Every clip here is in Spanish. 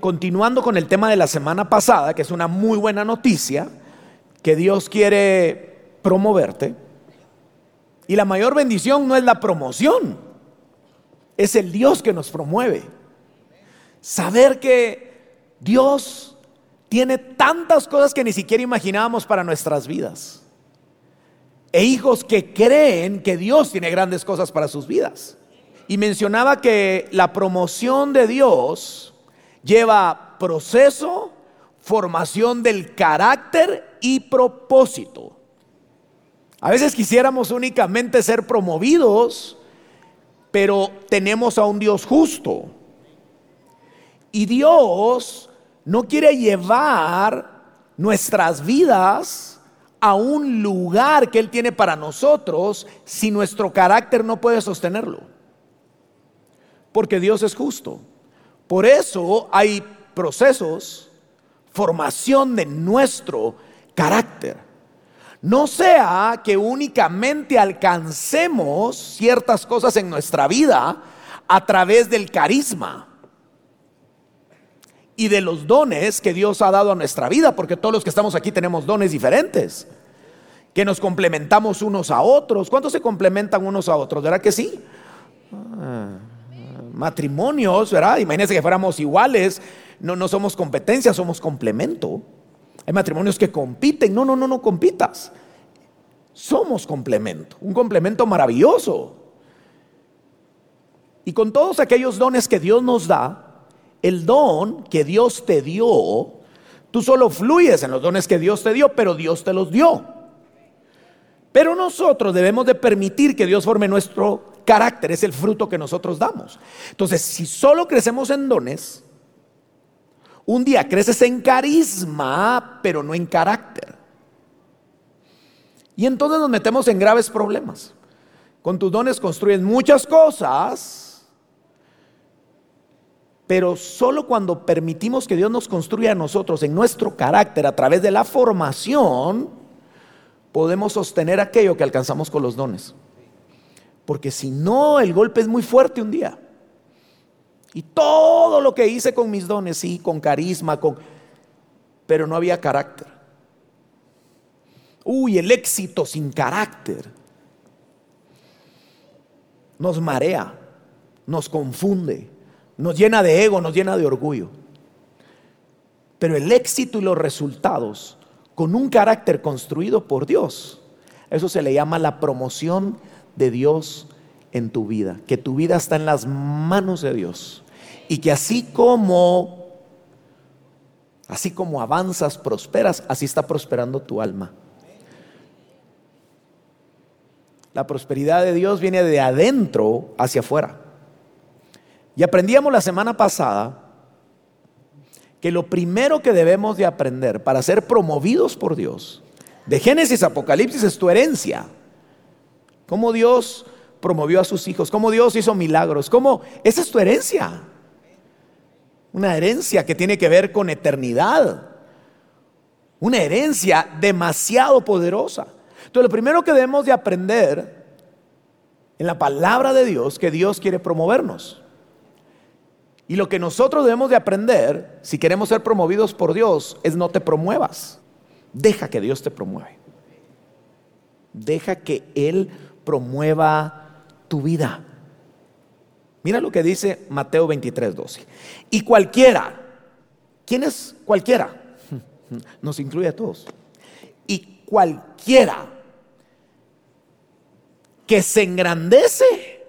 continuando con el tema de la semana pasada, que es una muy buena noticia, que Dios quiere promoverte. Y la mayor bendición no es la promoción, es el Dios que nos promueve. Saber que Dios tiene tantas cosas que ni siquiera imaginábamos para nuestras vidas. E hijos que creen que Dios tiene grandes cosas para sus vidas. Y mencionaba que la promoción de Dios lleva proceso, formación del carácter y propósito. A veces quisiéramos únicamente ser promovidos, pero tenemos a un Dios justo. Y Dios no quiere llevar nuestras vidas a un lugar que Él tiene para nosotros si nuestro carácter no puede sostenerlo. Porque Dios es justo. Por eso hay procesos, formación de nuestro carácter. No sea que únicamente alcancemos ciertas cosas en nuestra vida a través del carisma y de los dones que Dios ha dado a nuestra vida, porque todos los que estamos aquí tenemos dones diferentes, que nos complementamos unos a otros. ¿Cuántos se complementan unos a otros? ¿Verdad que sí? Ah matrimonios, ¿verdad? Imagínense que fuéramos iguales, no, no somos competencia, somos complemento. Hay matrimonios que compiten, no, no, no, no compitas. Somos complemento, un complemento maravilloso. Y con todos aquellos dones que Dios nos da, el don que Dios te dio, tú solo fluyes en los dones que Dios te dio, pero Dios te los dio. Pero nosotros debemos de permitir que Dios forme nuestro carácter, es el fruto que nosotros damos. Entonces, si solo crecemos en dones, un día creces en carisma, pero no en carácter. Y entonces nos metemos en graves problemas. Con tus dones construyes muchas cosas, pero solo cuando permitimos que Dios nos construya a nosotros en nuestro carácter a través de la formación, podemos sostener aquello que alcanzamos con los dones. Porque si no, el golpe es muy fuerte un día. Y todo lo que hice con mis dones, sí, con carisma, con... pero no había carácter. Uy, el éxito sin carácter nos marea, nos confunde, nos llena de ego, nos llena de orgullo. Pero el éxito y los resultados con un carácter construido por Dios, eso se le llama la promoción de Dios en tu vida, que tu vida está en las manos de Dios y que así como así como avanzas, prosperas, así está prosperando tu alma. La prosperidad de Dios viene de adentro hacia afuera. Y aprendíamos la semana pasada que lo primero que debemos de aprender para ser promovidos por Dios, de Génesis a Apocalipsis es tu herencia. Cómo Dios promovió a sus hijos, cómo Dios hizo milagros, cómo esa es tu herencia. Una herencia que tiene que ver con eternidad. Una herencia demasiado poderosa. Entonces, lo primero que debemos de aprender en la palabra de Dios, que Dios quiere promovernos. Y lo que nosotros debemos de aprender, si queremos ser promovidos por Dios, es no te promuevas. Deja que Dios te promueve. Deja que Él promueva tu vida. Mira lo que dice Mateo 23, 12. Y cualquiera, ¿quién es cualquiera? Nos incluye a todos. Y cualquiera que se engrandece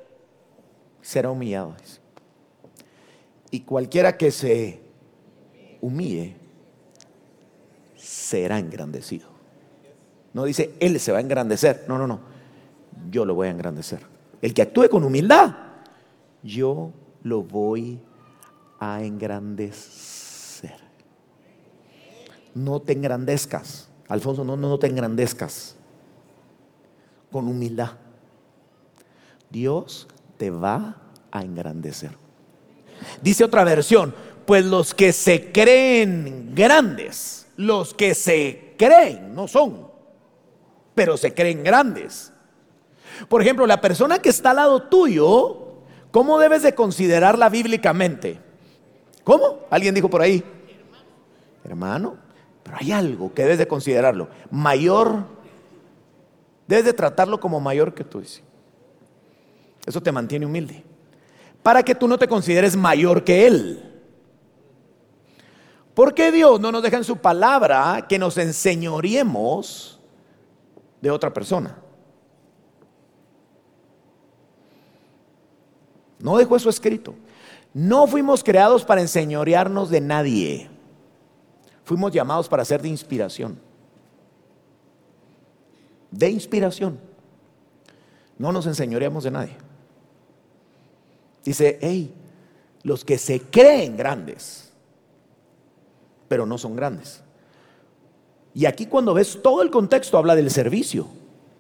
será humillado. Y cualquiera que se humille será engrandecido. No dice, Él se va a engrandecer. No, no, no yo lo voy a engrandecer. El que actúe con humildad, yo lo voy a engrandecer. No te engrandezcas. Alfonso, no, no, no te engrandezcas. Con humildad. Dios te va a engrandecer. Dice otra versión, pues los que se creen grandes, los que se creen, no son, pero se creen grandes por ejemplo, la persona que está al lado tuyo, ¿cómo debes de considerarla bíblicamente? ¿Cómo? Alguien dijo por ahí. Hermano, pero hay algo que debes de considerarlo. Mayor, debes de tratarlo como mayor que tú. Eso te mantiene humilde. Para que tú no te consideres mayor que Él. Porque Dios no nos deja en su palabra que nos enseñoreemos de otra persona. No dejó eso escrito. No fuimos creados para enseñorearnos de nadie. Fuimos llamados para ser de inspiración. De inspiración. No nos enseñoreamos de nadie. Dice, hey, los que se creen grandes, pero no son grandes. Y aquí cuando ves todo el contexto habla del servicio.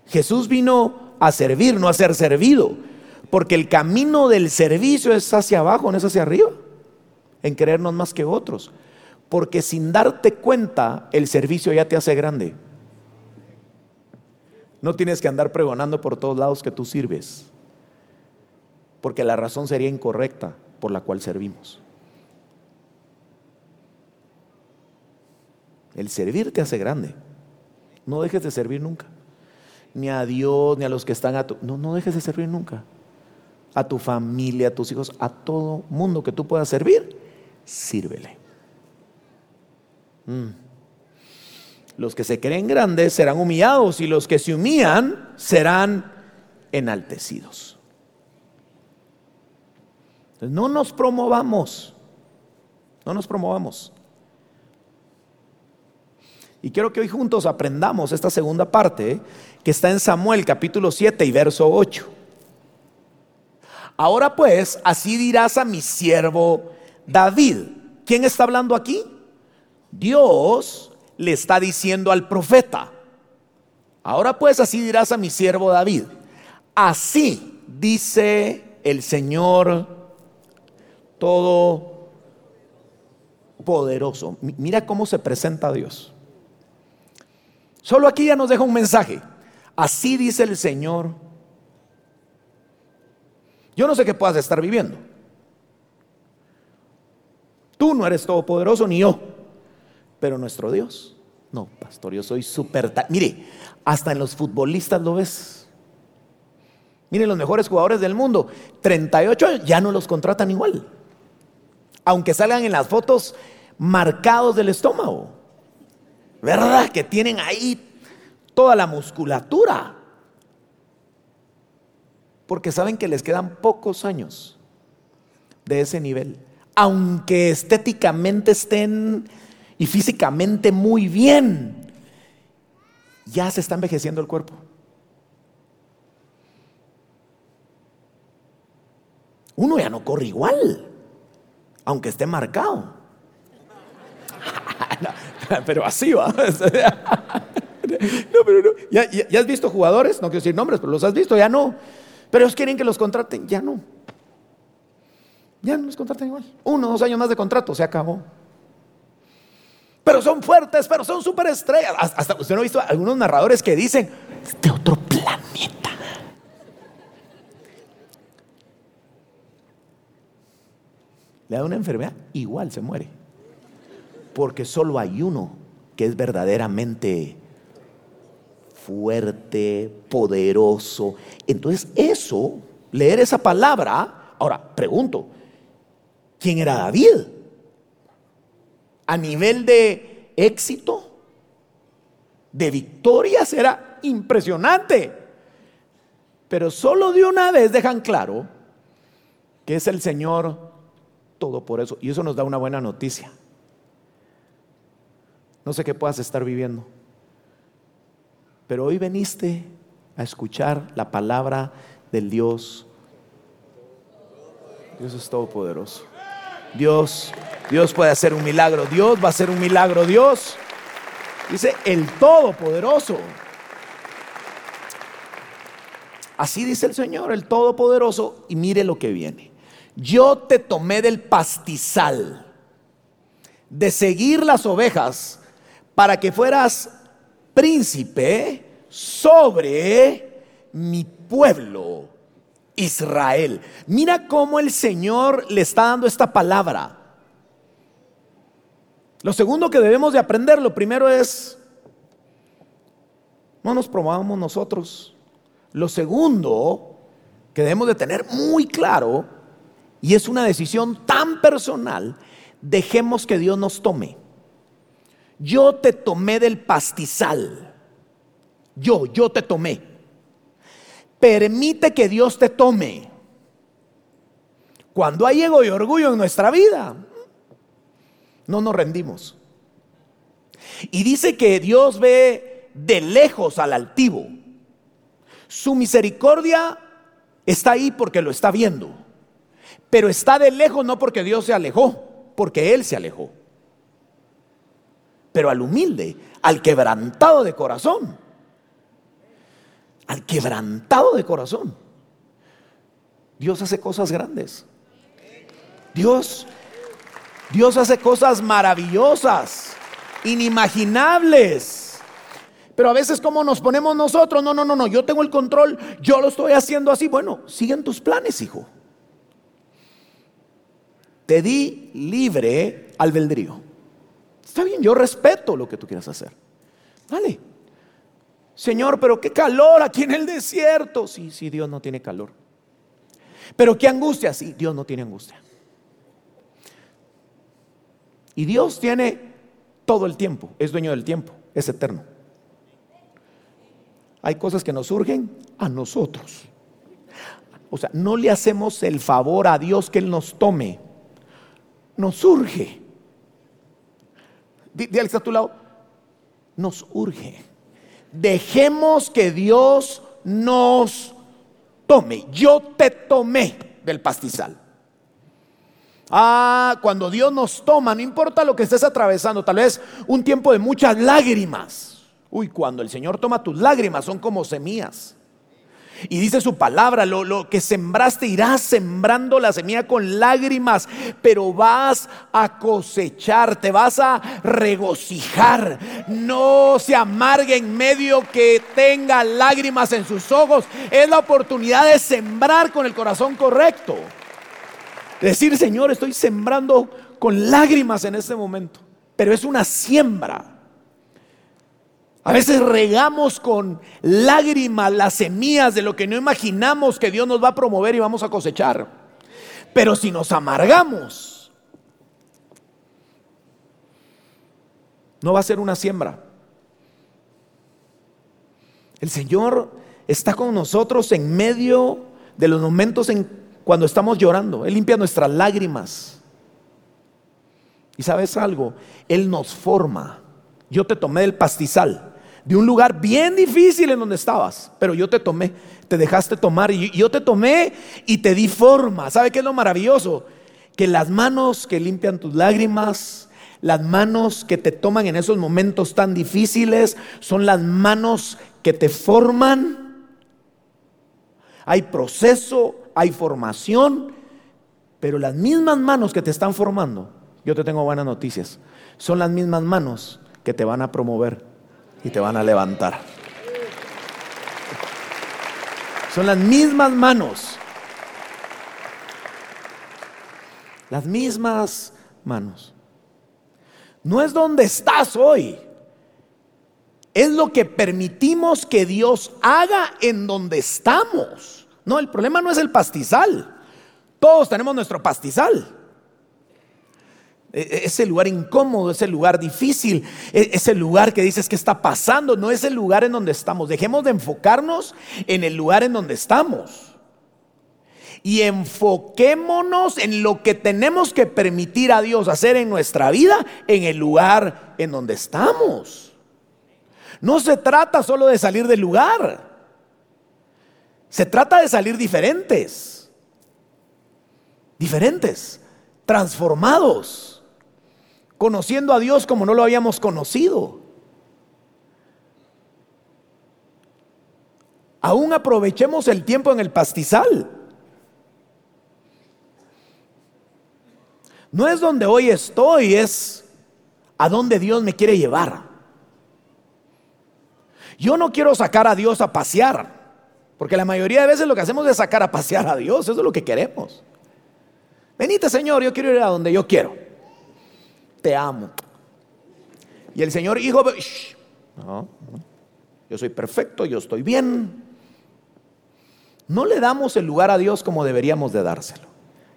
Jesús vino a servir, no a ser servido. Porque el camino del servicio es hacia abajo, no es hacia arriba. En creernos más que otros. Porque sin darte cuenta, el servicio ya te hace grande. No tienes que andar pregonando por todos lados que tú sirves. Porque la razón sería incorrecta por la cual servimos. El servir te hace grande. No dejes de servir nunca. Ni a Dios, ni a los que están a tu... No, no dejes de servir nunca a tu familia, a tus hijos, a todo mundo que tú puedas servir, sírvele. Mm. Los que se creen grandes serán humillados y los que se humillan serán enaltecidos. no nos promovamos, no nos promovamos. Y quiero que hoy juntos aprendamos esta segunda parte que está en Samuel capítulo 7 y verso 8. Ahora pues, así dirás a mi siervo David. ¿Quién está hablando aquí? Dios le está diciendo al profeta. Ahora pues, así dirás a mi siervo David. Así dice el Señor todo poderoso. Mira cómo se presenta Dios. Solo aquí ya nos deja un mensaje. Así dice el Señor yo no sé qué puedas estar viviendo. Tú no eres todopoderoso ni yo, pero nuestro Dios. No, pastor, yo soy súper... Mire, hasta en los futbolistas lo ves. Miren, los mejores jugadores del mundo, 38 años, ya no los contratan igual. Aunque salgan en las fotos marcados del estómago. ¿Verdad? Que tienen ahí toda la musculatura porque saben que les quedan pocos años de ese nivel. Aunque estéticamente estén y físicamente muy bien, ya se está envejeciendo el cuerpo. Uno ya no corre igual, aunque esté marcado. pero así va. No, pero no. ¿Ya, ¿Ya, has visto jugadores? No quiero decir nombres, pero los has visto, ya no. Pero ellos quieren que los contraten, ya no. Ya no los contraten igual. Uno, dos años más de contrato, se acabó. Pero son fuertes, pero son superestrellas. Hasta usted no ha visto algunos narradores que dicen, de otro planeta. Le da una enfermedad, igual se muere. Porque solo hay uno que es verdaderamente fuerte, poderoso. Entonces eso, leer esa palabra, ahora pregunto, ¿quién era David? A nivel de éxito, de victorias, era impresionante. Pero solo de una vez dejan claro que es el Señor todo por eso. Y eso nos da una buena noticia. No sé qué puedas estar viviendo. Pero hoy veniste a escuchar la palabra del Dios. Dios es todopoderoso. Dios, Dios puede hacer un milagro. Dios va a hacer un milagro. Dios dice el todopoderoso. Así dice el Señor, el todopoderoso. Y mire lo que viene. Yo te tomé del pastizal de seguir las ovejas para que fueras príncipe sobre mi pueblo Israel. Mira cómo el Señor le está dando esta palabra. Lo segundo que debemos de aprender, lo primero es, no nos promovamos nosotros. Lo segundo que debemos de tener muy claro, y es una decisión tan personal, dejemos que Dios nos tome. Yo te tomé del pastizal. Yo, yo te tomé. Permite que Dios te tome. Cuando hay ego y orgullo en nuestra vida, no nos rendimos. Y dice que Dios ve de lejos al altivo. Su misericordia está ahí porque lo está viendo. Pero está de lejos no porque Dios se alejó, porque Él se alejó. Pero al humilde, al quebrantado de corazón, al quebrantado de corazón, Dios hace cosas grandes. Dios, Dios hace cosas maravillosas, inimaginables. Pero a veces como nos ponemos nosotros, no, no, no, no, yo tengo el control, yo lo estoy haciendo así. Bueno, siguen tus planes, hijo. Te di libre albedrío. Está bien, yo respeto lo que tú quieras hacer. Dale. Señor, pero qué calor aquí en el desierto. Sí, sí, Dios no tiene calor. Pero qué angustia. Sí, Dios no tiene angustia. Y Dios tiene todo el tiempo, es dueño del tiempo, es eterno. Hay cosas que nos surgen a nosotros. O sea, no le hacemos el favor a Dios que Él nos tome. Nos surge. Dile a tu lado. Nos urge. Dejemos que Dios nos tome. Yo te tomé del pastizal. Ah, cuando Dios nos toma, no importa lo que estés atravesando, tal vez un tiempo de muchas lágrimas. Uy, cuando el Señor toma tus lágrimas son como semillas. Y dice su palabra, lo, lo, que sembraste irás sembrando la semilla con lágrimas, pero vas a cosechar, te vas a regocijar. No se amargue en medio que tenga lágrimas en sus ojos. Es la oportunidad de sembrar con el corazón correcto. Decir, Señor, estoy sembrando con lágrimas en este momento, pero es una siembra. A veces regamos con lágrimas las semillas de lo que no imaginamos que Dios nos va a promover y vamos a cosechar. Pero si nos amargamos, no va a ser una siembra. El Señor está con nosotros en medio de los momentos en cuando estamos llorando. Él limpia nuestras lágrimas. Y sabes algo, Él nos forma. Yo te tomé del pastizal, de un lugar bien difícil en donde estabas, pero yo te tomé, te dejaste tomar y yo te tomé y te di forma. ¿Sabe qué es lo maravilloso? Que las manos que limpian tus lágrimas, las manos que te toman en esos momentos tan difíciles, son las manos que te forman. Hay proceso, hay formación, pero las mismas manos que te están formando, yo te tengo buenas noticias, son las mismas manos que te van a promover y te van a levantar. Son las mismas manos. Las mismas manos. No es donde estás hoy. Es lo que permitimos que Dios haga en donde estamos. No, el problema no es el pastizal. Todos tenemos nuestro pastizal. E, e, ese lugar incómodo, ese lugar difícil, e, ese lugar que dices que está pasando, no es el lugar en donde estamos. Dejemos de enfocarnos en el lugar en donde estamos. Y enfoquémonos en lo que tenemos que permitir a Dios hacer en nuestra vida en el lugar en donde estamos. No se trata solo de salir del lugar. Se trata de salir diferentes, diferentes, transformados, conociendo a Dios como no lo habíamos conocido. Aún aprovechemos el tiempo en el pastizal. No es donde hoy estoy, es a donde Dios me quiere llevar. Yo no quiero sacar a Dios a pasear. Porque la mayoría de veces lo que hacemos es sacar a pasear a Dios, eso es lo que queremos. Venite Señor, yo quiero ir a donde yo quiero. Te amo. Y el Señor, hijo, no, yo soy perfecto, yo estoy bien. No le damos el lugar a Dios como deberíamos de dárselo.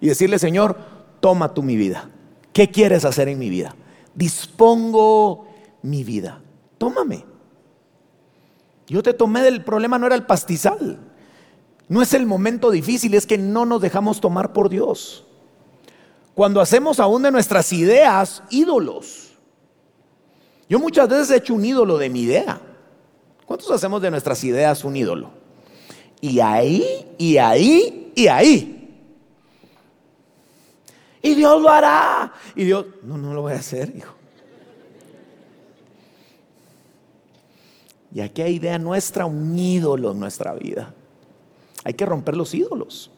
Y decirle, Señor, toma tú mi vida. ¿Qué quieres hacer en mi vida? Dispongo mi vida. Tómame. Yo te tomé del problema, no era el pastizal. No es el momento difícil, es que no nos dejamos tomar por Dios. Cuando hacemos aún de nuestras ideas ídolos. Yo muchas veces he hecho un ídolo de mi idea. ¿Cuántos hacemos de nuestras ideas un ídolo? Y ahí, y ahí, y ahí. Y Dios lo hará. Y Dios, no, no lo voy a hacer, hijo. Y aquí hay idea nuestra, un ídolo en nuestra vida. Hay que romper los ídolos.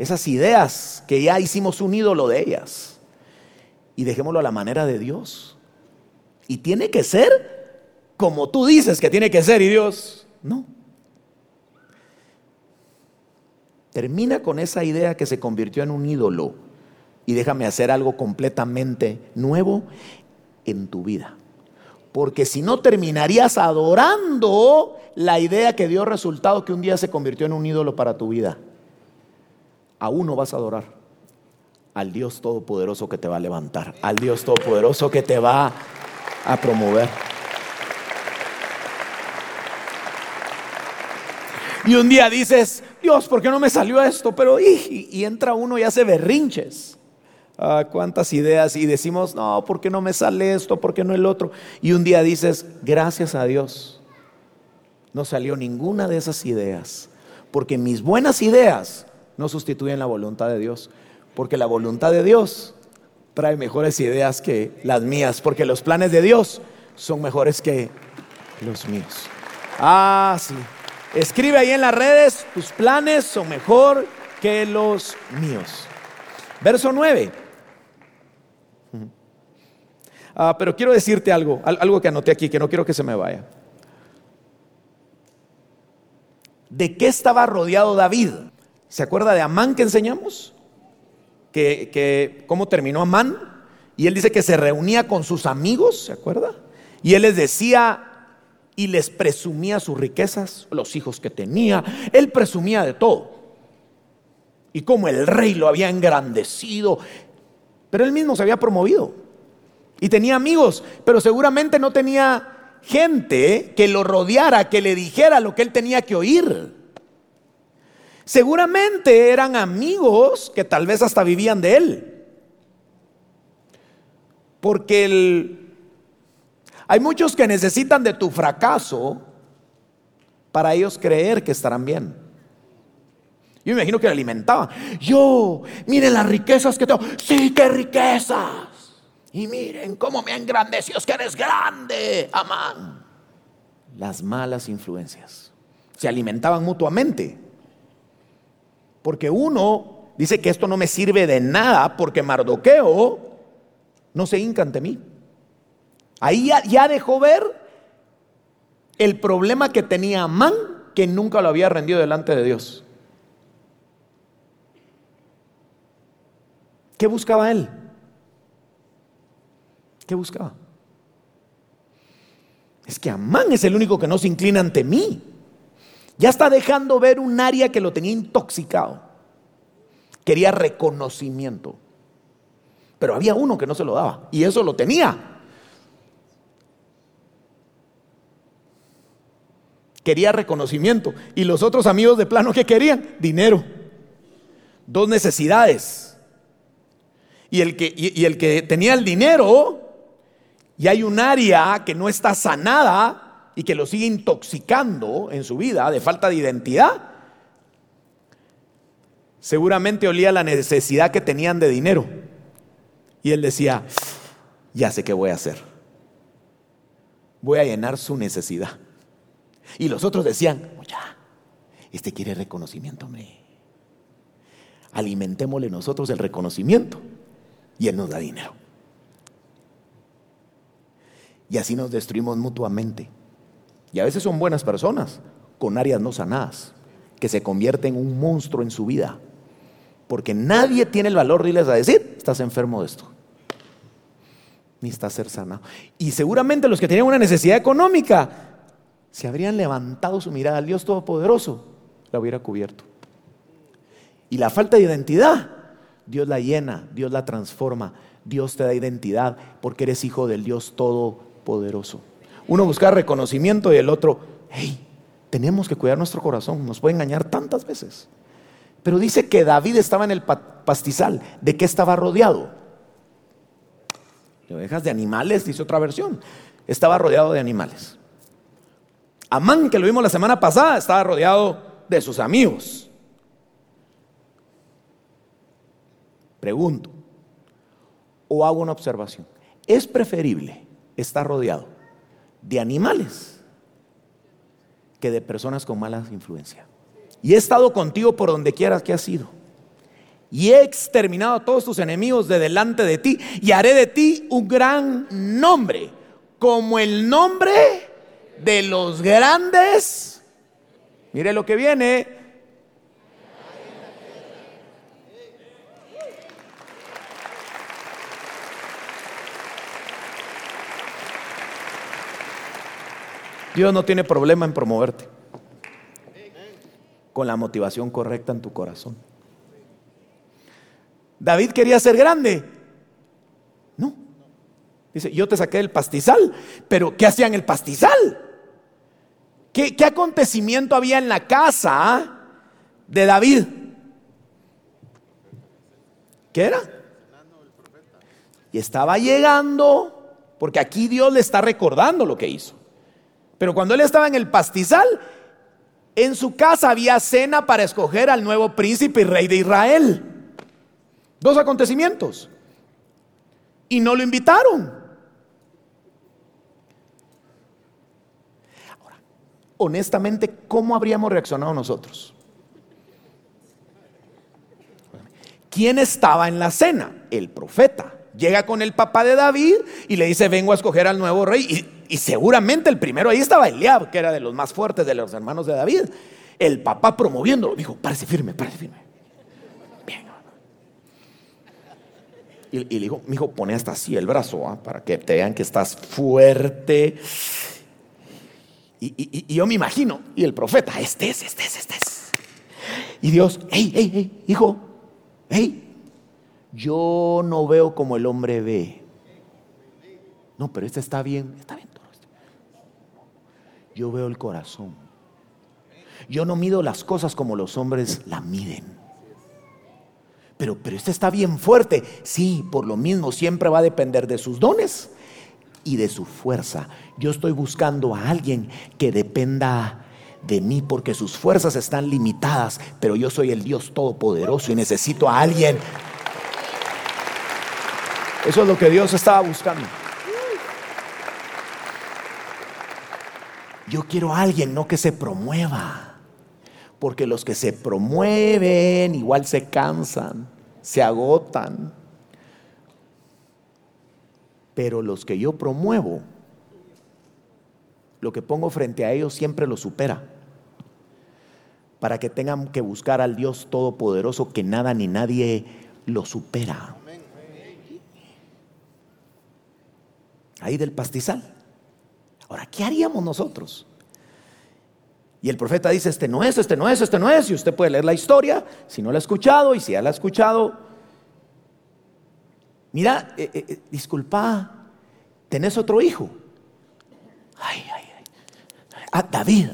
Esas ideas que ya hicimos un ídolo de ellas. Y dejémoslo a la manera de Dios. Y tiene que ser como tú dices que tiene que ser y Dios no. Termina con esa idea que se convirtió en un ídolo y déjame hacer algo completamente nuevo en tu vida. Porque si no terminarías adorando la idea que dio resultado que un día se convirtió en un ídolo para tu vida. Aún no vas a adorar al Dios Todopoderoso que te va a levantar, al Dios Todopoderoso que te va a promover. Y un día dices, Dios, ¿por qué no me salió esto? Pero y, y entra uno y hace berrinches. Ah, cuántas ideas y decimos, no, ¿por qué no me sale esto? ¿Por qué no el otro? Y un día dices, gracias a Dios, no salió ninguna de esas ideas, porque mis buenas ideas no sustituyen la voluntad de Dios, porque la voluntad de Dios trae mejores ideas que las mías, porque los planes de Dios son mejores que los míos. Ah, sí. Escribe ahí en las redes, tus planes son mejor que los míos. Verso 9. Ah, pero quiero decirte algo, algo que anoté aquí, que no quiero que se me vaya. ¿De qué estaba rodeado David? ¿Se acuerda de Amán que enseñamos? Que, que, cómo terminó Amán. Y él dice que se reunía con sus amigos, ¿se acuerda? Y él les decía y les presumía sus riquezas, los hijos que tenía. Él presumía de todo. Y como el rey lo había engrandecido. Pero él mismo se había promovido. Y tenía amigos, pero seguramente no tenía gente que lo rodeara, que le dijera lo que él tenía que oír. Seguramente eran amigos que tal vez hasta vivían de él. Porque hay muchos que necesitan de tu fracaso para ellos creer que estarán bien. Yo me imagino que le alimentaban. Yo, miren las riquezas que tengo. Sí, qué riquezas. Y miren cómo me engrandeció, es que eres grande, Amán. Las malas influencias se alimentaban mutuamente. Porque uno dice que esto no me sirve de nada porque Mardoqueo no se hinca ante mí. Ahí ya, ya dejó ver el problema que tenía Amán que nunca lo había rendido delante de Dios. ¿Qué buscaba él? ¿Qué buscaba? Es que Amán es el único que no se inclina ante mí. Ya está dejando ver un área que lo tenía intoxicado. Quería reconocimiento. Pero había uno que no se lo daba. Y eso lo tenía. Quería reconocimiento. Y los otros amigos de plano que querían? Dinero. Dos necesidades. Y el que, y el que tenía el dinero y hay un área que no está sanada y que lo sigue intoxicando en su vida de falta de identidad, seguramente olía la necesidad que tenían de dinero. Y él decía, ya sé qué voy a hacer. Voy a llenar su necesidad. Y los otros decían, ya, este quiere reconocimiento, hombre. Alimentémosle nosotros el reconocimiento y él nos da dinero. Y así nos destruimos mutuamente. Y a veces son buenas personas con áreas no sanadas, que se convierten en un monstruo en su vida. Porque nadie tiene el valor de irles a decir, estás enfermo de esto. necesita ser sanado. Y seguramente los que tenían una necesidad económica, si habrían levantado su mirada al Dios Todopoderoso, la hubiera cubierto. Y la falta de identidad, Dios la llena, Dios la transforma, Dios te da identidad porque eres hijo del Dios Todopoderoso. Uno busca reconocimiento y el otro, hey, tenemos que cuidar nuestro corazón, nos puede engañar tantas veces. Pero dice que David estaba en el pastizal. ¿De qué estaba rodeado? De ovejas de animales, dice otra versión. Estaba rodeado de animales. Amán, que lo vimos la semana pasada, estaba rodeado de sus amigos. Pregunto, o hago una observación. ¿Es preferible estar rodeado de animales que de personas con malas influencias? Y he estado contigo por donde quieras que has ido. Y he exterminado a todos tus enemigos de delante de ti. Y haré de ti un gran nombre. Como el nombre de los grandes. Mire lo que viene. Dios no tiene problema en promoverte con la motivación correcta en tu corazón. David quería ser grande. No. Dice, yo te saqué del pastizal, pero ¿qué hacía en el pastizal? ¿Qué, qué acontecimiento había en la casa de David? ¿Qué era? Y estaba llegando, porque aquí Dios le está recordando lo que hizo. Pero cuando él estaba en el pastizal, en su casa había cena para escoger al nuevo príncipe y rey de Israel. Dos acontecimientos. Y no lo invitaron. Ahora, honestamente, ¿cómo habríamos reaccionado nosotros? ¿Quién estaba en la cena? El profeta. Llega con el papá de David y le dice, vengo a escoger al nuevo rey. Y y seguramente el primero ahí estaba Eliab, que era de los más fuertes de los hermanos de David. El papá promoviendo, dijo, parece firme, parece firme. Bien. Y, y le dijo, mi hijo, pone hasta así el brazo, ¿ah? para que te vean que estás fuerte. Y, y, yo me imagino, y el profeta, este es, este es, este es. Y Dios, hey, hey, hey, hijo, hey, yo no veo como el hombre ve. No, pero este está bien, está bien yo veo el corazón. Yo no mido las cosas como los hombres la miden. Pero, pero este está bien fuerte. Sí, por lo mismo siempre va a depender de sus dones y de su fuerza. Yo estoy buscando a alguien que dependa de mí porque sus fuerzas están limitadas, pero yo soy el Dios todopoderoso y necesito a alguien. Eso es lo que Dios estaba buscando. Yo quiero a alguien, no que se promueva. Porque los que se promueven igual se cansan, se agotan. Pero los que yo promuevo, lo que pongo frente a ellos siempre lo supera. Para que tengan que buscar al Dios Todopoderoso que nada ni nadie lo supera. Ahí del pastizal. Ahora, ¿qué haríamos nosotros? Y el profeta dice, este no es, este no es, este no es. Y usted puede leer la historia, si no la ha escuchado, y si ya la ha escuchado. Mira, eh, eh, eh, disculpa, tenés otro hijo. Ay, ay, ay. Ah, David.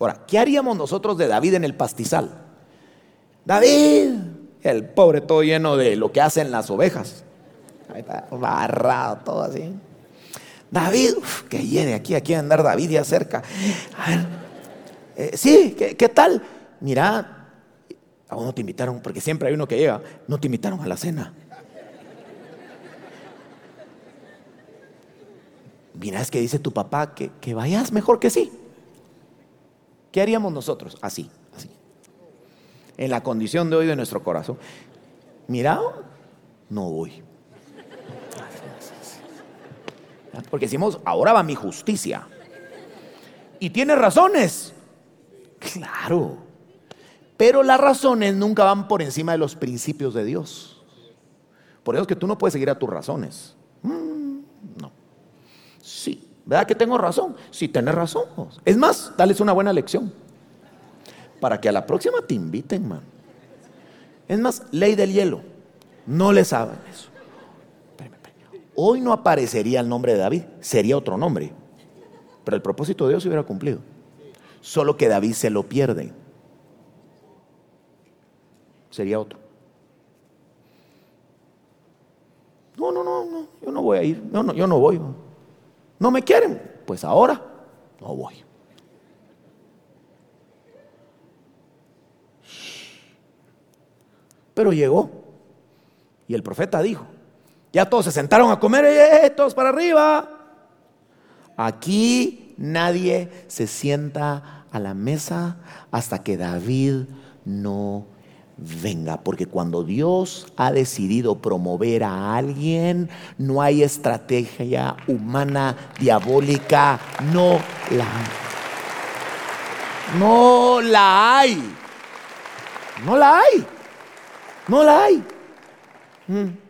Ahora, ¿qué haríamos nosotros de David en el pastizal? David, el pobre todo lleno de lo que hacen las ovejas. Ahí está barrado, todo así. David, que llegue aquí, aquí a andar David ya cerca. A ver, eh, sí, ¿qué, tal? Mira, aún no te invitaron, porque siempre hay uno que llega, no te invitaron a la cena. Mira, es que dice tu papá que, que vayas mejor que sí. ¿Qué haríamos nosotros? Así, así. En la condición de hoy de nuestro corazón. Mira, no voy. Porque decimos, ahora va mi justicia. Y tiene razones. Claro. Pero las razones nunca van por encima de los principios de Dios. Por eso es que tú no puedes seguir a tus razones. Mm, no. Sí. ¿Verdad que tengo razón? Sí, tienes razón. Es más, dales una buena lección. Para que a la próxima te inviten, man. Es más, ley del hielo. No le saben eso. Hoy no aparecería el nombre de David, sería otro nombre. Pero el propósito de Dios se hubiera cumplido. Solo que David se lo pierde. Sería otro. No, no, no, no, yo no voy a ir. No, no, yo no voy. No me quieren. Pues ahora no voy. Pero llegó. Y el profeta dijo, ya todos se sentaron a comer, eh, eh, todos para arriba. Aquí nadie se sienta a la mesa hasta que David no venga, porque cuando Dios ha decidido promover a alguien, no hay estrategia humana diabólica, no la hay. No la hay. No la hay. No la hay. Mm.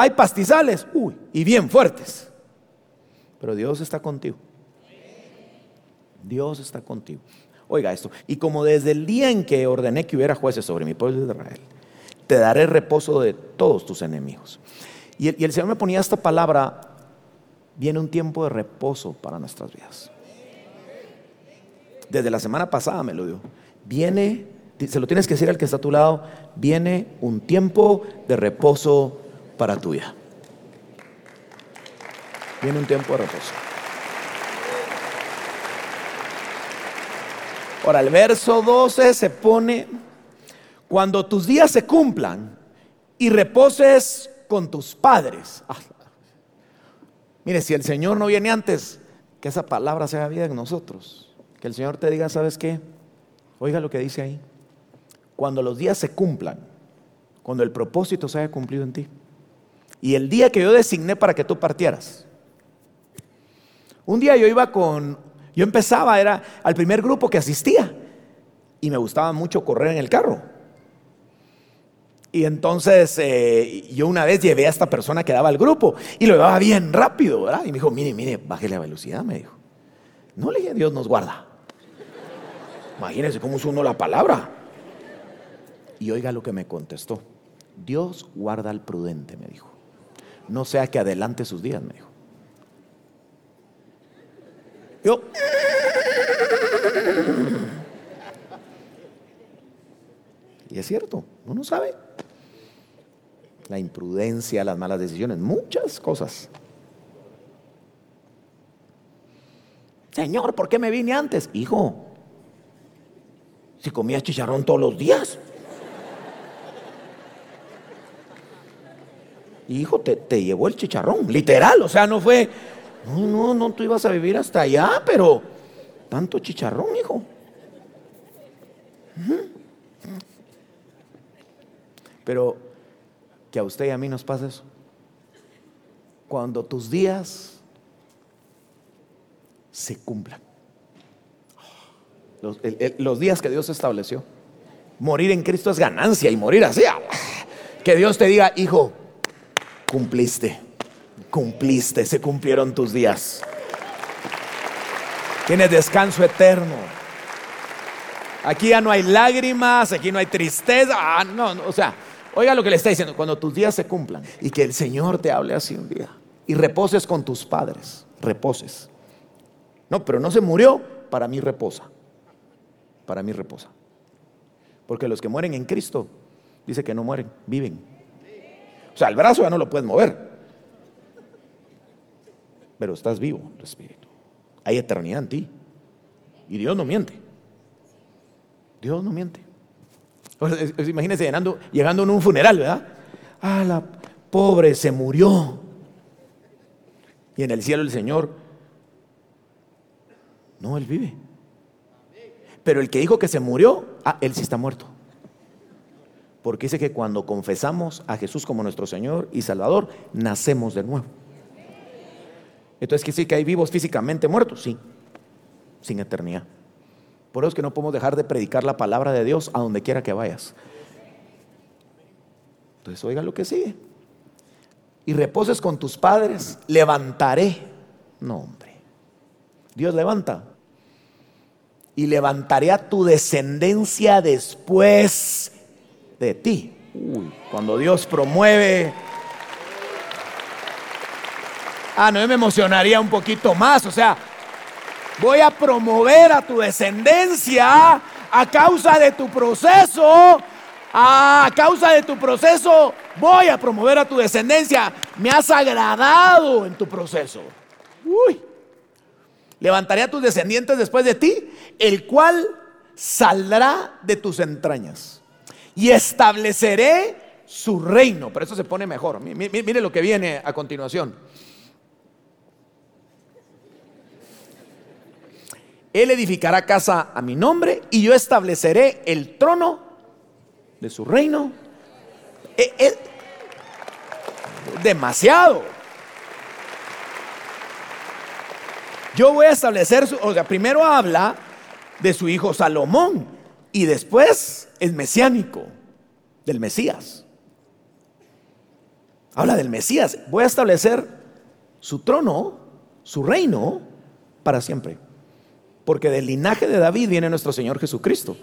Hay pastizales, uy, y bien fuertes. Pero Dios está contigo. Dios está contigo. Oiga esto. Y como desde el día en que ordené que hubiera jueces sobre mi pueblo de Israel, te daré reposo de todos tus enemigos. Y el, Señor me ponía esta palabra, viene un tiempo de reposo para nuestras vidas. Desde la semana pasada me lo dio. Viene, se lo tienes que decir al que está a tu lado, viene un tiempo de reposo para tu vida. Viene un tiempo de reposo. Ahora, el verso 12 se pone, cuando tus días se cumplan y reposes con tus padres. Ah, mire, si el Señor no viene antes, que esa palabra sea vida en nosotros. Que el Señor te diga, ¿sabes qué? Oiga lo que dice ahí. Cuando los días se cumplan, cuando el propósito se haya cumplido en ti. Y el día que yo designé para que tú partieras. Un día yo iba con, yo empezaba, era al primer grupo que asistía y me gustaba mucho correr en el carro. Y entonces eh, yo una vez llevé a esta persona que daba el grupo y lo llevaba bien rápido, ¿verdad? Y me dijo, mire, mire, baje la velocidad, me dijo. No le dije, Dios nos guarda. Imagínense cómo usa uno la palabra. Y oiga lo que me contestó. Dios guarda al prudente, me dijo. No sea que adelante sus días, me dijo. Yo. Y es cierto, uno sabe. La imprudencia, las malas decisiones, muchas cosas. Señor, ¿por qué me vine antes? Hijo, si comías chicharrón todos los días. Hijo, te, te llevó el chicharrón, literal, o sea, no fue, no, no, no, tú ibas a vivir hasta allá, pero tanto chicharrón, hijo. Pero que a usted y a mí nos pasa eso. Cuando tus días se cumplan. Los, los, días que Dios estableció. Morir en Cristo es ganancia y morir así. Que Dios te diga, hijo, cumpliste cumpliste, se cumplieron tus días. Tienes descanso eterno. Aquí ya no hay lágrimas, aquí no hay tristeza. Ah, no, o sea, oiga lo que le está diciendo, cuando tus días se cumplan y que el Señor te hable así un día y reposes con tus padres, reposes. No, pero no se murió, para mí reposa. Para mí reposa. Porque los que mueren en Cristo, dice que no mueren, viven. O sea, el brazo ya no lo puedes mover, pero estás vivo, el Espíritu. Hay eternidad en ti. Y Dios no miente. Dios no miente. Imagínense llegando en un funeral, ¿verdad? Ah, la pobre se murió. Y en el cielo el Señor, no, Él vive. Pero el que dijo que se murió, ah, Él sí está muerto. Porque dice que cuando confesamos a Jesús como nuestro Señor y Salvador, nacemos de nuevo. Entonces, ¿quiere decir que hay vivos físicamente muertos? Sí, sin eternidad. Por eso es que no podemos dejar de predicar la palabra de Dios a donde quiera que vayas. Entonces oiga lo que sigue. Y reposes con tus padres, levantaré. No, hombre. Dios levanta. Y levantaré a tu descendencia después de ti. Uy, cuando Dios promueve Ah, no, me emocionaría un poquito más. O sea, voy a promover a tu descendencia a causa de tu proceso. A causa de tu proceso voy a promover a tu descendencia. Me has agradado en tu proceso. Uy. Levantaré a tus descendientes después de ti, el cual saldrá de tus entrañas. Y estableceré su reino. Pero eso se pone mejor. Mire lo que viene a continuación. Él edificará casa a mi nombre y yo estableceré el trono de su reino. Es, e, demasiado. Yo voy a establecer, su, o sea, primero habla de su hijo Salomón y después es mesiánico, del Mesías. Habla del Mesías. Voy a establecer su trono, su reino, para siempre. Porque del linaje de David viene nuestro Señor Jesucristo.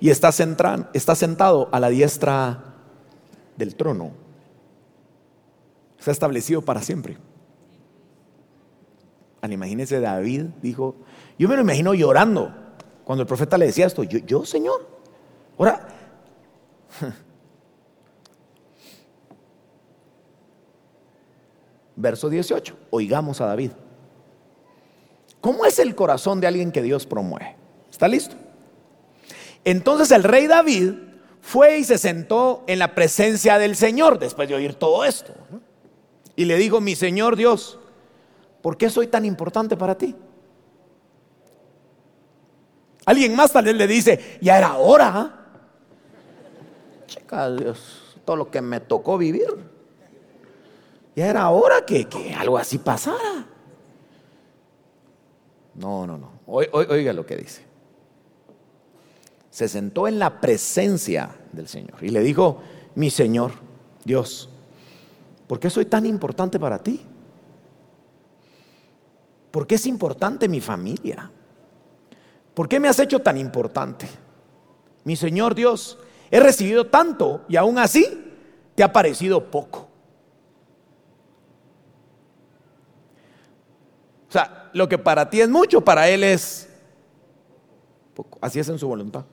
Y está, está sentado a la diestra del trono. Está establecido para siempre. Al imagínese David dijo, yo me lo imagino llorando cuando el profeta le decía esto, yo, yo Señor. Ahora, verso 18, oigamos a David. ¿Cómo es el corazón de alguien que Dios promueve? ¿Está listo? Entonces el rey David fue y se sentó en la presencia del Señor después de oír todo esto. Y le dijo, mi Señor Dios, ¿por qué soy tan importante para ti? Alguien más tal vez le dice, ya era hora. Chica Dios, todo lo que me tocó vivir. Ya era hora que, que algo así pasara. No, no, no. Oiga lo que dice. Se sentó en la presencia del Señor y le dijo, mi Señor, Dios, ¿por qué soy tan importante para ti? ¿Por qué es importante mi familia? ¿Por qué me has hecho tan importante? Mi Señor Dios, he recibido tanto y aún así te ha parecido poco. O sea, lo que para ti es mucho, para Él es poco. Así es en su voluntad.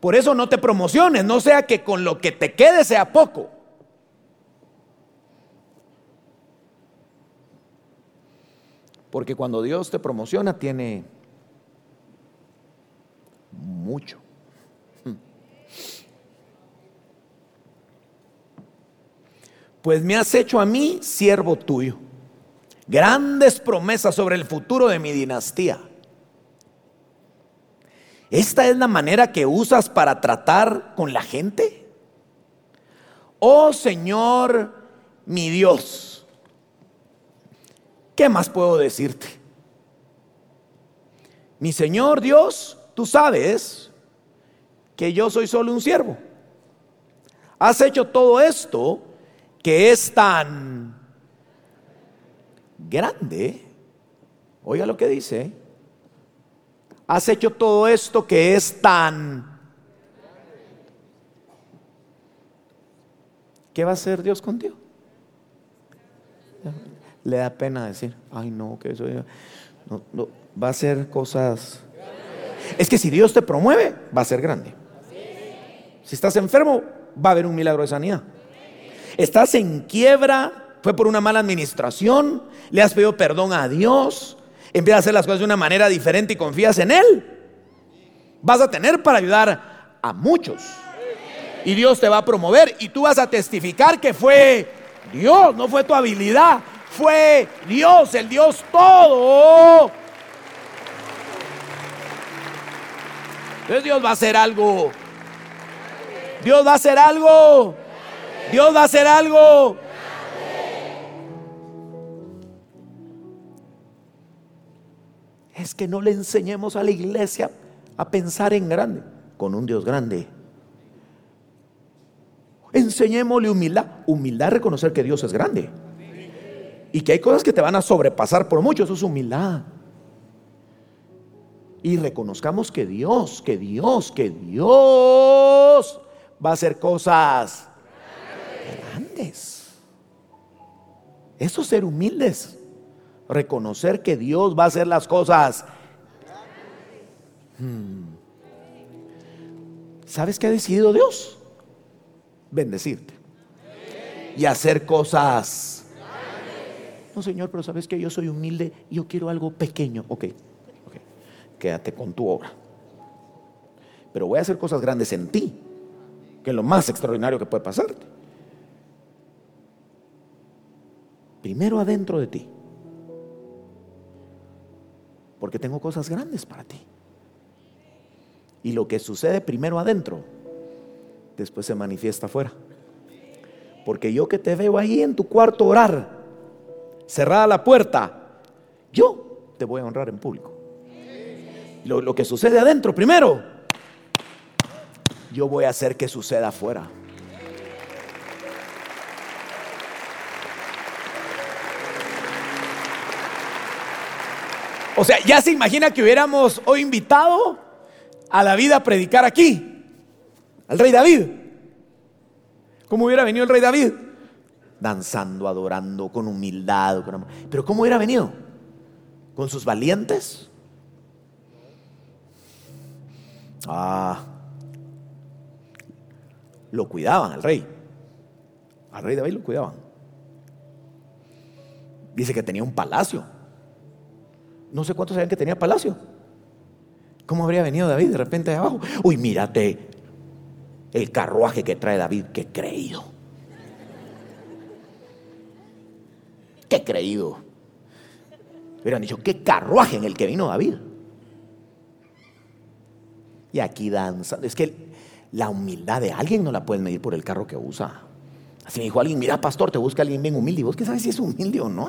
Por eso no te promociones, no sea que con lo que te quede sea poco. Porque cuando Dios te promociona tiene mucho. pues me has hecho a mí siervo tuyo. Grandes promesas sobre el futuro de mi dinastía. ¿Esta es la manera que usas para tratar con la gente? Oh Señor, mi Dios, ¿qué más puedo decirte? Mi Señor Dios, tú sabes que yo soy solo un siervo. Has hecho todo esto que es tan grande, oiga lo que dice, has hecho todo esto que es tan... ¿Qué va a hacer Dios contigo? Le da pena decir, ay no, que eso no, va a hacer cosas... Es que si Dios te promueve, va a ser grande. Si estás enfermo, va a haber un milagro de sanidad estás en quiebra, fue por una mala administración, le has pedido perdón a Dios, empiezas a hacer las cosas de una manera diferente y confías en Él. Vas a tener para ayudar a muchos. Y Dios te va a promover y tú vas a testificar que fue Dios, no fue tu habilidad, fue Dios, el Dios todo. Entonces Dios va a hacer algo. Dios va a hacer algo. Dios va a hacer algo. Es que no le enseñemos a la iglesia a pensar en grande, con un Dios grande. enseñémosle humildad. Humildad reconocer que Dios es grande. Y que hay cosas que te van a sobrepasar por mucho. Eso es humildad. Y reconozcamos que Dios, que Dios, que Dios va a hacer cosas grandes. Eso es ser humildes. Reconocer que Dios va a hacer las cosas. Hmm. ¿Sabes qué ha decidido Dios? Bendecirte. Y hacer cosas. No, Señor, pero sabes que yo soy humilde y yo quiero algo pequeño. Ok, ok. Quédate con tu obra. Pero voy a hacer cosas grandes en ti, que es lo más extraordinario que puede pasarte. Primero adentro de ti. Porque tengo cosas grandes para ti. Y lo que sucede primero adentro, después se manifiesta afuera. Porque yo que te veo ahí en tu cuarto orar, cerrada la puerta, yo te voy a honrar en público. Lo, que sucede adentro primero, yo voy a hacer que suceda afuera. O sea, ya se imagina que hubiéramos hoy invitado a la vida a predicar aquí, al rey David. ¿Cómo hubiera venido el rey David? Danzando, adorando, con humildad. Pero ¿cómo hubiera venido? ¿Con sus valientes? Ah, lo cuidaban al rey. Al rey David lo cuidaban. Dice que tenía un palacio. No sé cuántos sabían que tenía palacio. ¿Cómo habría venido David de repente de abajo? Uy, mírate el carruaje que trae David, qué creído. Qué creído. Hubieran dicho, qué carruaje en el que vino David. Y aquí danza. Es que la humildad de alguien no la puedes medir por el carro que usa. Así me dijo alguien, mira pastor, te busca alguien bien humilde. ¿Y vos qué sabes si es humilde o no?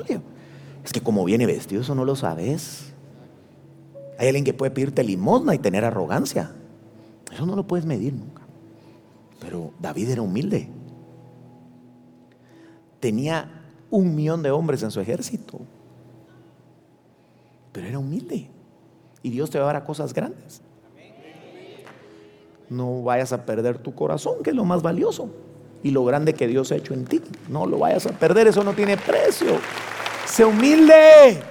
Es que como viene vestido, eso no lo sabes. Hay alguien que puede pedirte limosna y tener arrogancia. Eso no lo puedes medir nunca. Pero David era humilde. Tenía un millón de hombres en su ejército. Pero era humilde. Y Dios te va a dar a cosas grandes. No vayas a perder tu corazón, que es lo más valioso. Y lo grande que Dios ha hecho en ti. No lo vayas a perder, eso no tiene precio. Sé humilde.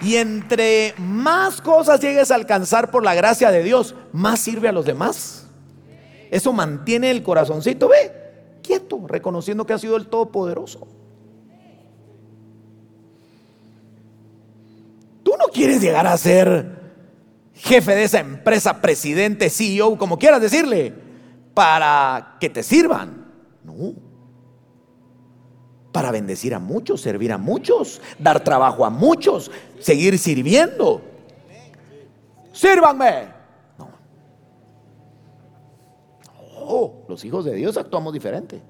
Y entre más cosas llegues a alcanzar por la gracia de Dios, más sirve a los demás. Eso mantiene el corazoncito, ve, quieto, reconociendo que ha sido el Todopoderoso. Tú no quieres llegar a ser jefe de esa empresa, presidente, CEO, como quieras decirle, para que te sirvan. No para bendecir a muchos, servir a muchos, dar trabajo a muchos, seguir sirviendo. Sírvanme. No. Oh, los hijos de Dios actuamos diferente.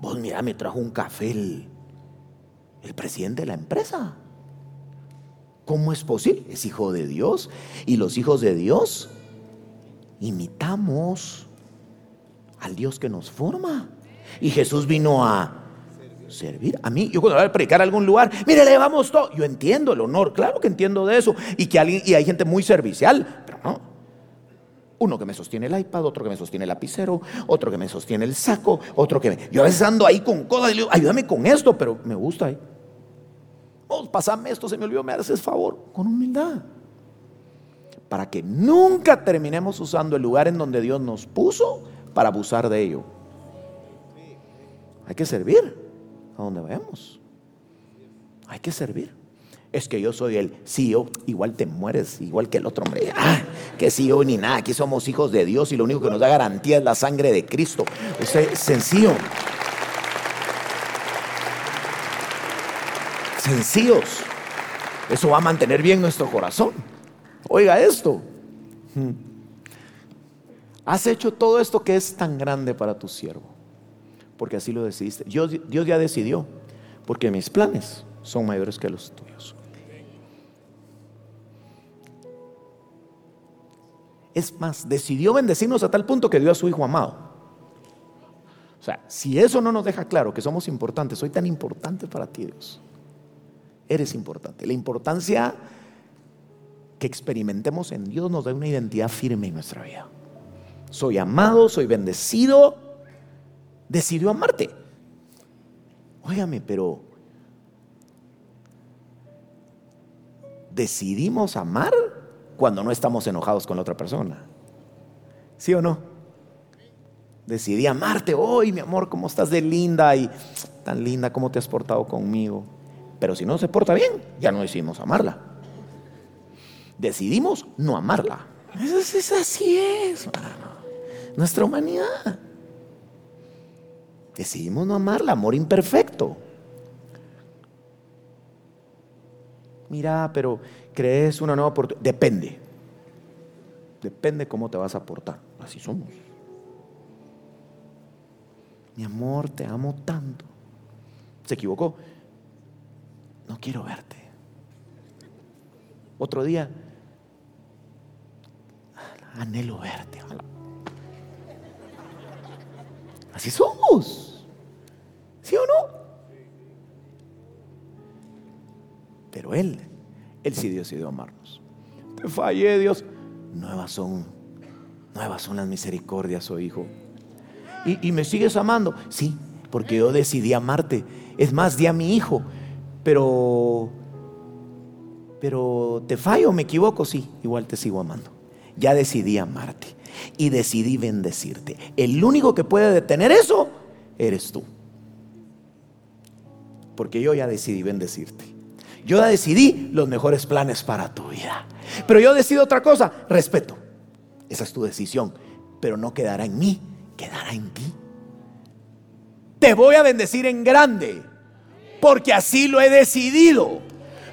Vos mira, me trajo un café el, el presidente de la empresa. ¿Cómo es posible? Es hijo de Dios. Y los hijos de Dios imitamos al Dios que nos forma. Y Jesús vino a servir. A mí, yo cuando voy a predicar a algún lugar, mire, le vamos todo. Yo entiendo el honor, claro que entiendo de eso. Y que alguien, y hay gente muy servicial. Uno que me sostiene el iPad, otro que me sostiene el lapicero, otro que me sostiene el saco, otro que me. Yo a veces ando ahí con cosas y le digo, ayúdame con esto, pero me gusta ahí. Oh, pasame esto, se me olvidó, me haces favor, con humildad. Para que nunca terminemos usando el lugar en donde Dios nos puso para abusar de ello. Hay que servir a donde vayamos. Hay que servir. Es que yo soy el CEO, igual te mueres, igual que el otro hombre. Ah, que CEO ni nada, aquí somos hijos de Dios y lo único que nos da garantía es la sangre de Cristo. Usted, sencillo. Sencillos. Eso va a mantener bien nuestro corazón. Oiga esto. Hmm. Has hecho todo esto que es tan grande para tu siervo porque así lo decidiste. Dios, Dios ya decidió, porque mis planes son mayores que los tuyos. Es más, decidió bendecirnos a tal punto que dio a su Hijo amado. O sea, si eso no nos deja claro que somos importantes, soy tan importante para ti, Dios. Eres importante. La importancia que experimentemos en Dios nos da una identidad firme en nuestra vida. Soy amado, soy bendecido, decidió amarte. Óigame, pero decidimos amar cuando no estamos enojados con la otra persona. ¿Sí o no? Decidí amarte hoy, mi amor, cómo estás de linda y tan linda, cómo te has portado conmigo. Pero si no se porta bien, ya no decidimos amarla. Decidimos no amarla. Eso es, así es, nuestra humanidad. Decidimos no amarla, amor imperfecto. Mira, pero crees una nueva oportunidad. Depende. Depende cómo te vas a portar. Así somos. Mi amor, te amo tanto. Se equivocó. No quiero verte. Otro día, anhelo verte. Así somos. ¿Sí o no? Pero Él, Él sí decidió amarnos. Te fallé, Dios. Nuevas son, nuevas son las misericordias, oh hijo. Y, y me sigues amando. Sí, porque yo decidí amarte. Es más, di a mi hijo. Pero, pero te fallo, me equivoco, sí, igual te sigo amando. Ya decidí amarte y decidí bendecirte. El único que puede detener eso eres tú. Porque yo ya decidí bendecirte. Yo decidí los mejores planes para tu vida. Pero yo decido otra cosa, respeto. Esa es tu decisión. Pero no quedará en mí, quedará en ti. Te voy a bendecir en grande, porque así lo he decidido.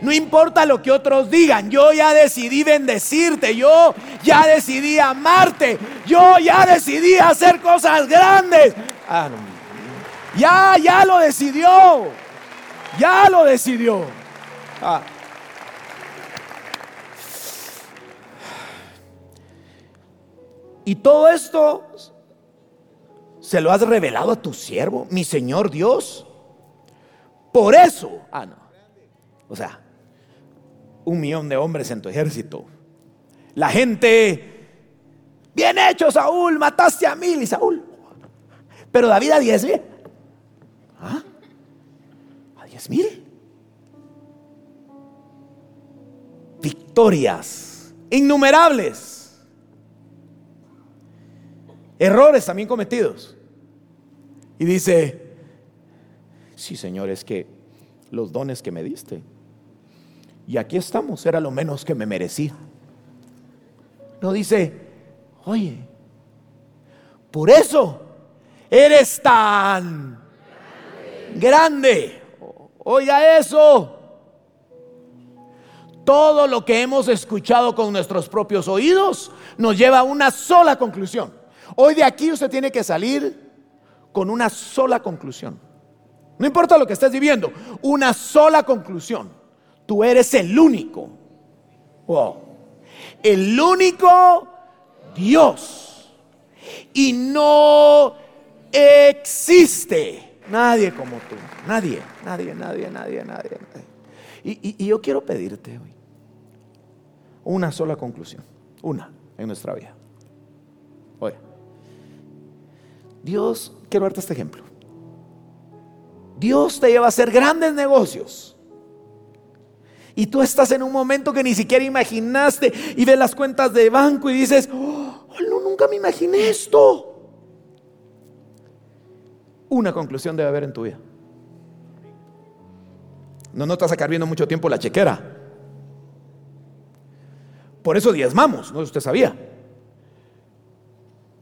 No importa lo que otros digan, yo ya decidí bendecirte, yo ya decidí amarte, yo ya decidí hacer cosas grandes. Ah, ya, ya lo decidió, ya lo decidió. Ah. Y todo esto se lo has revelado a tu siervo, mi Señor Dios. Por eso, ah, no. O sea, un millón de hombres en tu ejército. La gente, bien hecho, Saúl, mataste a mil y Saúl. Pero David a diez mil. ¿Ah? ¿A diez mil? Innumerables, errores también cometidos. Y dice, sí Señor, es que los dones que me diste, y aquí estamos, era lo menos que me merecía. No dice, oye, por eso eres tan grande. Oiga eso. Todo lo que hemos escuchado con nuestros propios oídos nos lleva a una sola conclusión. Hoy de aquí usted tiene que salir con una sola conclusión. No importa lo que estés viviendo, una sola conclusión. Tú eres el único. El único Dios. Y no existe nadie como tú. Nadie, nadie, nadie, nadie, nadie. Y, y yo quiero pedirte hoy una sola conclusión, una en nuestra vida. Oye, Dios, quiero darte este ejemplo. Dios te lleva a hacer grandes negocios. Y tú estás en un momento que ni siquiera imaginaste y ves las cuentas de banco y dices, oh, no, nunca me imaginé esto. Una conclusión debe haber en tu vida. No, no te vas sacar viendo mucho tiempo la chequera. Por eso diezmamos, no usted sabía.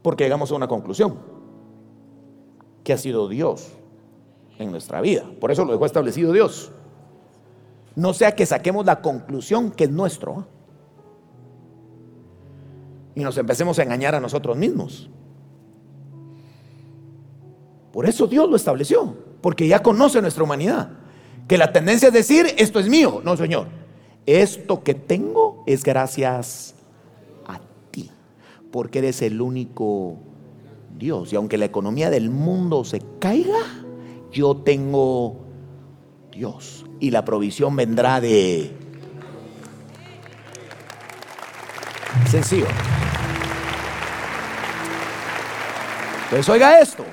Porque llegamos a una conclusión, que ha sido Dios en nuestra vida. Por eso lo dejó establecido Dios. No sea que saquemos la conclusión que es nuestro. ¿eh? Y nos empecemos a engañar a nosotros mismos. Por eso Dios lo estableció, porque ya conoce nuestra humanidad. Que la tendencia es decir, esto es mío. No, Señor. Esto que tengo es gracias a ti. porque eres el único Dios. Y aunque la economía del mundo se caiga, yo tengo Dios. Y la provisión vendrá de... Sencillo. Entonces oiga esto.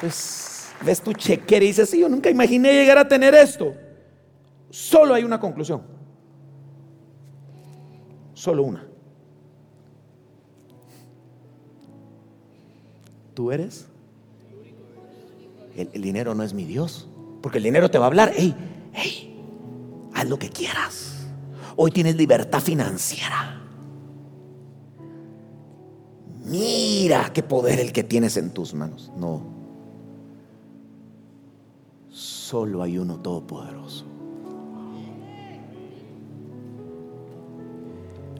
Pues ves tu chequera y dices, sí, yo nunca imaginé llegar a tener esto. Solo hay una conclusión. Solo una. Tú eres. El, dinero no es mi Dios. Porque el dinero te va a hablar. Hey, hey, haz lo que quieras. Hoy tienes libertad financiera. Mira qué poder el que tienes en tus manos. No. Solo hay uno todopoderoso.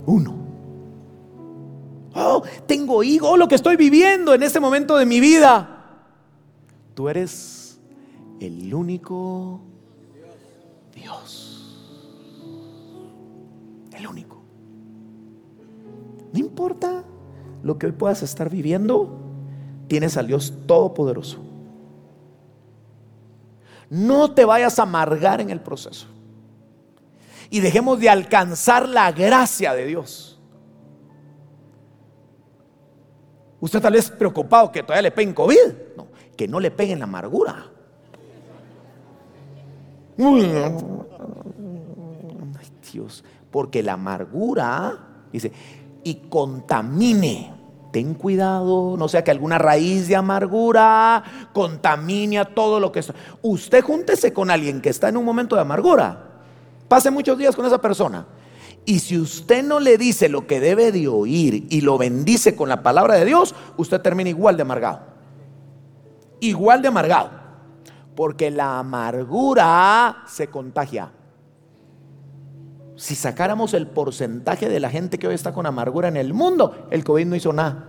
Uno. Oh, tengo hijos, oh, lo que estoy viviendo en este momento de mi vida. Tú eres el único Dios. El único. No importa lo que hoy puedas estar viviendo, tienes al Dios Todopoderoso. No te vayas a amargar en el proceso. Y dejemos de alcanzar la gracia de Dios. Usted tal vez preocupado que todavía le peguen COVID. No, que no le peguen la amargura. Ay, Dios, porque la amargura, dice, y contamine ten cuidado, no sea que alguna raíz de amargura contamine a todo lo que está. Usted júntese con alguien que está en un momento de amargura. Pase muchos días con esa persona. Y si usted no le dice lo que debe de oír y lo bendice con la palabra de Dios, usted termina igual de amargado. Igual de amargado. Porque la amargura se contagia. Si sacáramos el porcentaje de la gente que hoy está con amargura en el mundo, el COVID no hizo nada.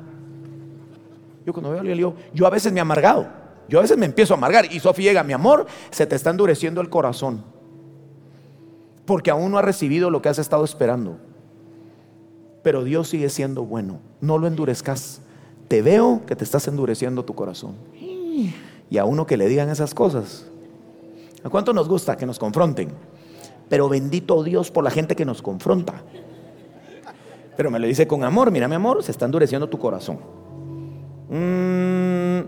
Yo cuando veo a alguien, digo, yo a veces me he amargado. Yo a veces me empiezo a amargar. Y Sofía llega, mi amor, se te está endureciendo el corazón. Porque aún no has recibido lo que has estado esperando. Pero Dios sigue siendo bueno. No lo endurezcas. Te veo que te estás endureciendo tu corazón. Y a uno que le digan esas cosas. ¿A cuánto nos gusta que nos confronten? Pero bendito Dios por la gente que nos confronta. Pero me lo dice con amor, mira mi amor, se está endureciendo tu corazón. Mm,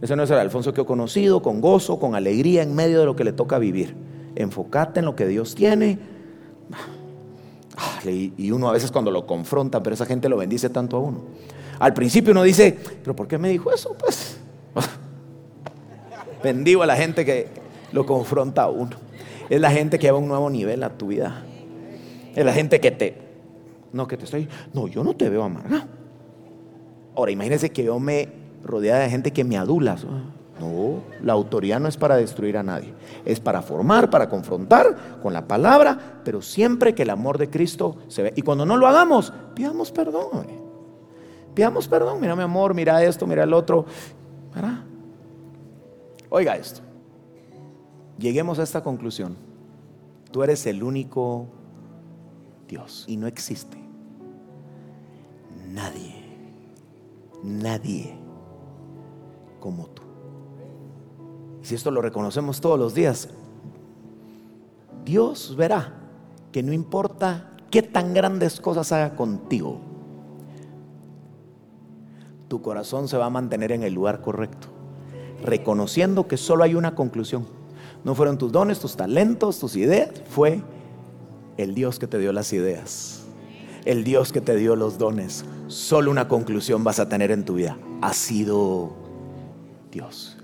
ese no es el Alfonso que he conocido, con gozo, con alegría en medio de lo que le toca vivir. Enfócate en lo que Dios tiene. Ah, y uno a veces cuando lo confronta, pero esa gente lo bendice tanto a uno. Al principio uno dice, pero ¿por qué me dijo eso? Pues bendigo a la gente que lo confronta a uno. Es la gente que lleva un nuevo nivel a tu vida. Es la gente que te... No, que te estoy... No, yo no te veo amargado. Ahora, imagínense que yo me rodea de gente que me adula. No, la autoridad no es para destruir a nadie. Es para formar, para confrontar con la palabra, pero siempre que el amor de Cristo se ve. Y cuando no lo hagamos, pidamos perdón. Pidamos perdón. Mira mi amor, mira esto, mira el otro. Oiga esto lleguemos a esta conclusión. Tú eres el único Dios y no existe nadie, nadie como tú. Si esto lo reconocemos todos los días, Dios verá que no importa qué tan grandes cosas haga contigo, tu corazón se va a mantener en el lugar correcto, reconociendo que solo hay una conclusión no fueron tus dones, tus talentos, tus ideas. Fue el Dios que te dio las ideas. El Dios que te dio los dones. Solo una conclusión vas a tener en tu vida. Ha sido Dios.